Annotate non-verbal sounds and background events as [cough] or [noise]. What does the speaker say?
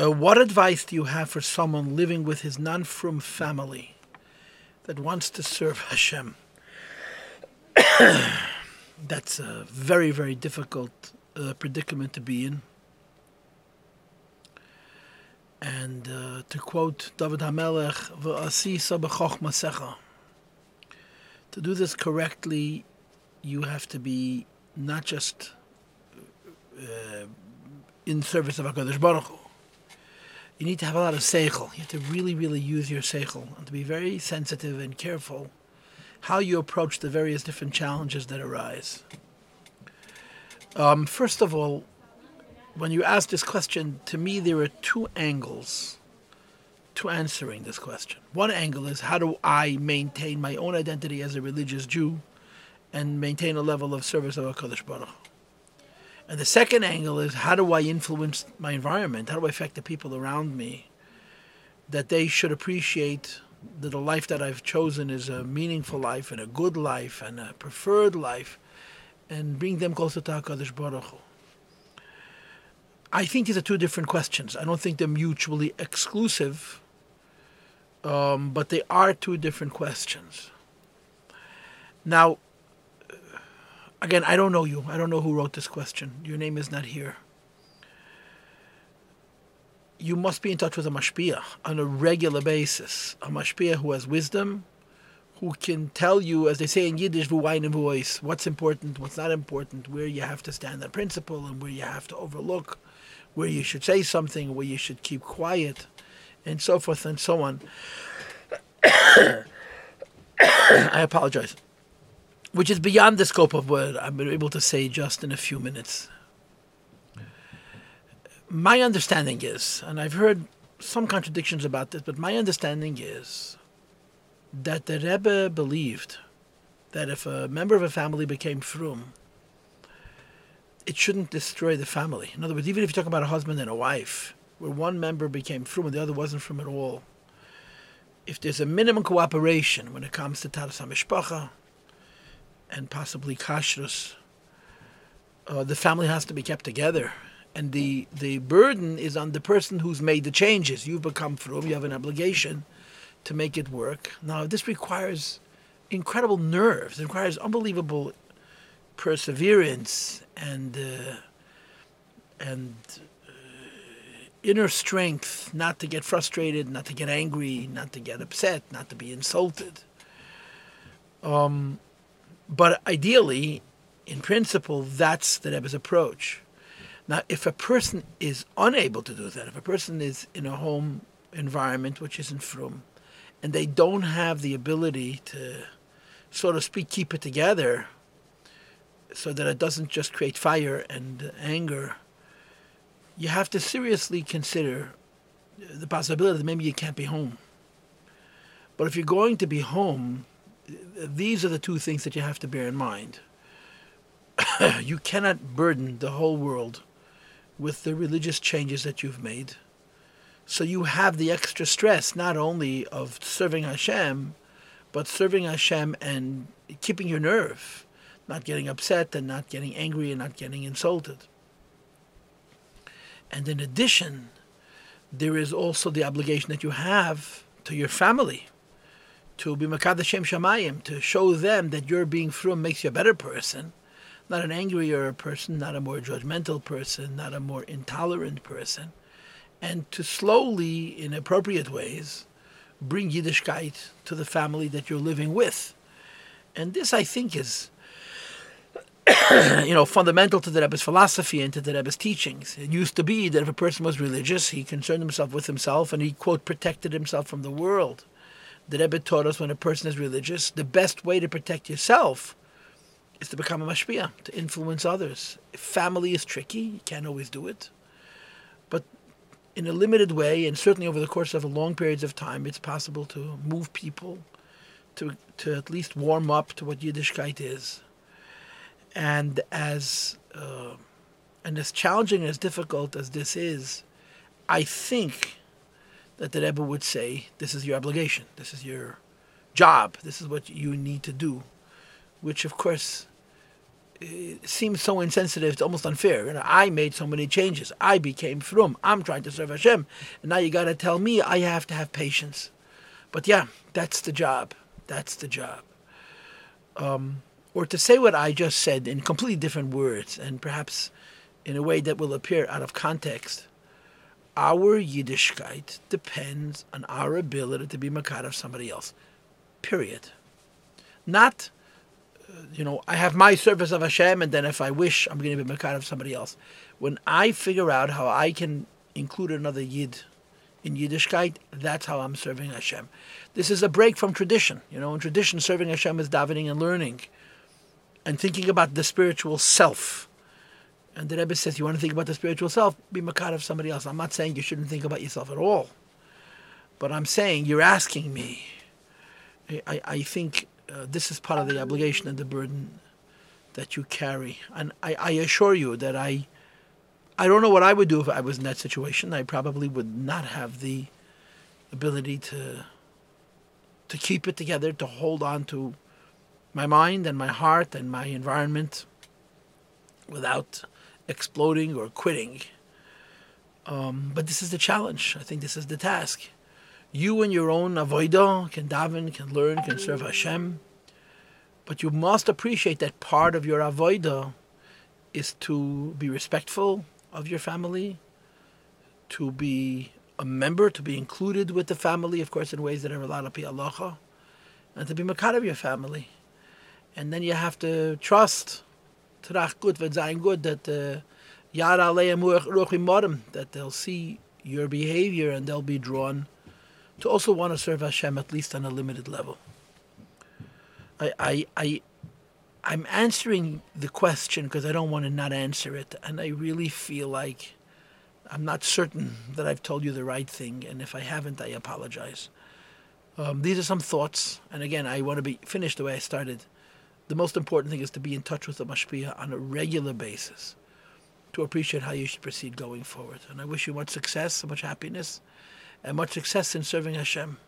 Uh, what advice do you have for someone living with his non-frum family that wants to serve [laughs] Hashem? [coughs] That's a very, very difficult uh, predicament to be in. And uh, to quote David HaMelech. To do this correctly, you have to be not just uh, in service of Hakadosh Baruch Hu. You need to have a lot of seichel. You have to really, really use your seichel and to be very sensitive and careful how you approach the various different challenges that arise. Um, first of all, when you ask this question, to me there are two angles to answering this question. One angle is how do I maintain my own identity as a religious Jew and maintain a level of service of HaKadosh Baruch and the second angle is how do I influence my environment? How do I affect the people around me? That they should appreciate that the life that I've chosen is a meaningful life and a good life and a preferred life and bring them closer to HaKadosh Baruch Hu. I think these are two different questions. I don't think they're mutually exclusive, um, but they are two different questions. Now, again, I don't know you. I don't know who wrote this question. Your name is not here. You must be in touch with a mashpia on a regular basis. A mashpia who has wisdom, who can tell you, as they say in Yiddish, voice, what's important, what's not important, where you have to stand on principle and where you have to overlook, where you should say something, where you should keep quiet, and so forth and so on. [coughs] I apologize which is beyond the scope of what I'm able to say just in a few minutes. My understanding is, and I've heard some contradictions about this, but my understanding is that the Rebbe believed that if a member of a family became frum, it shouldn't destroy the family. In other words, even if you talk about a husband and a wife, where one member became frum and the other wasn't frum at all, if there's a minimum cooperation when it comes to taharas and possibly kashrus, uh, the family has to be kept together. And the, the burden is on the person who's made the changes. You've become frum, you have an obligation to make it work. Now, this requires incredible nerves, it requires unbelievable perseverance and, uh, and uh, inner strength not to get frustrated, not to get angry, not to get upset, not to be insulted. Um, but ideally, in principle, that's the Rebbe's approach. Now, if a person is unable to do that, if a person is in a home environment which isn't frum, and they don't have the ability to, so to speak, keep it together, so that it doesn't just create fire and anger, you have to seriously consider the possibility that maybe you can't be home. But if you're going to be home, these are the two things that you have to bear in mind. [coughs] you cannot burden the whole world with the religious changes that you've made. So you have the extra stress not only of serving Hashem, but serving Hashem and keeping your nerve, not getting upset and not getting angry and not getting insulted. And in addition, there is also the obligation that you have to your family to be mekadesh shem Shamayim, to show them that your being frum makes you a better person, not an angrier person, not a more judgmental person, not a more intolerant person, and to slowly, in appropriate ways, bring Yiddishkeit to the family that you're living with. And this, I think, is [coughs] you know, fundamental to the Rebbe's philosophy and to the Rebbe's teachings. It used to be that if a person was religious, he concerned himself with himself and he, quote, protected himself from the world the Rebbe taught us when a person is religious, the best way to protect yourself is to become a mashpia, to influence others. Family is tricky, you can't always do it. But in a limited way, and certainly over the course of long periods of time, it's possible to move people to, to at least warm up to what Yiddishkeit is. And as, uh, and as challenging and as difficult as this is, I think that the Rebbe would say, this is your obligation, this is your job, this is what you need to do, which of course seems so insensitive, it's almost unfair. You know, I made so many changes. I became frum. I'm trying to serve Hashem. And now you got to tell me I have to have patience. But yeah, that's the job. That's the job. Um, or to say what I just said in completely different words and perhaps in a way that will appear out of context, our Yiddishkeit depends on our ability to be mekarev somebody else. Period. Not uh, you know, I have my service of Hashem, and then if I wish, I'm going to be mekarev somebody else. When I figure out how I can include another Yid in Yiddishkeit, that's how I'm serving Hashem. This is a break from tradition. You know, in tradition, serving Hashem is davening and learning and thinking about the spiritual self. And the Rebbe says, you want to think about the spiritual self, be mekarev somebody else. I'm not saying you shouldn't think about yourself at all. But I'm saying you're asking me. I, I think uh, this is part of the obligation and the burden that you carry. And I, I assure you that I, I don't know what I would do if I was in that situation. I probably would not have the ability to, to keep it together, to hold on to my mind and my heart and my environment without exploding or quitting. Um, but this is the challenge. I think this is the task. You and your own avodah can daven, can learn, can serve Hashem. But you must appreciate that part of your avodah is to be respectful of your family, to be a member, to be included with the family, of course, in ways that are allowed to be Allah, and to be mekarev your family. And then you have to trust, good, good, that uh, that they'll see your behavior and they'll be drawn to also want to serve Hashem at least on a limited level. I, I, I I'm answering the question because I don't want to not answer it, and I really feel like I'm not certain that I've told you the right thing, and if I haven't, I apologize. Um, these are some thoughts, and again, I want to be finished the way I started. The most important thing is to be in touch with the mashpia on a regular basis to appreciate how you should proceed going forward. And I wish you much success, much happiness, and much success in serving Hashem.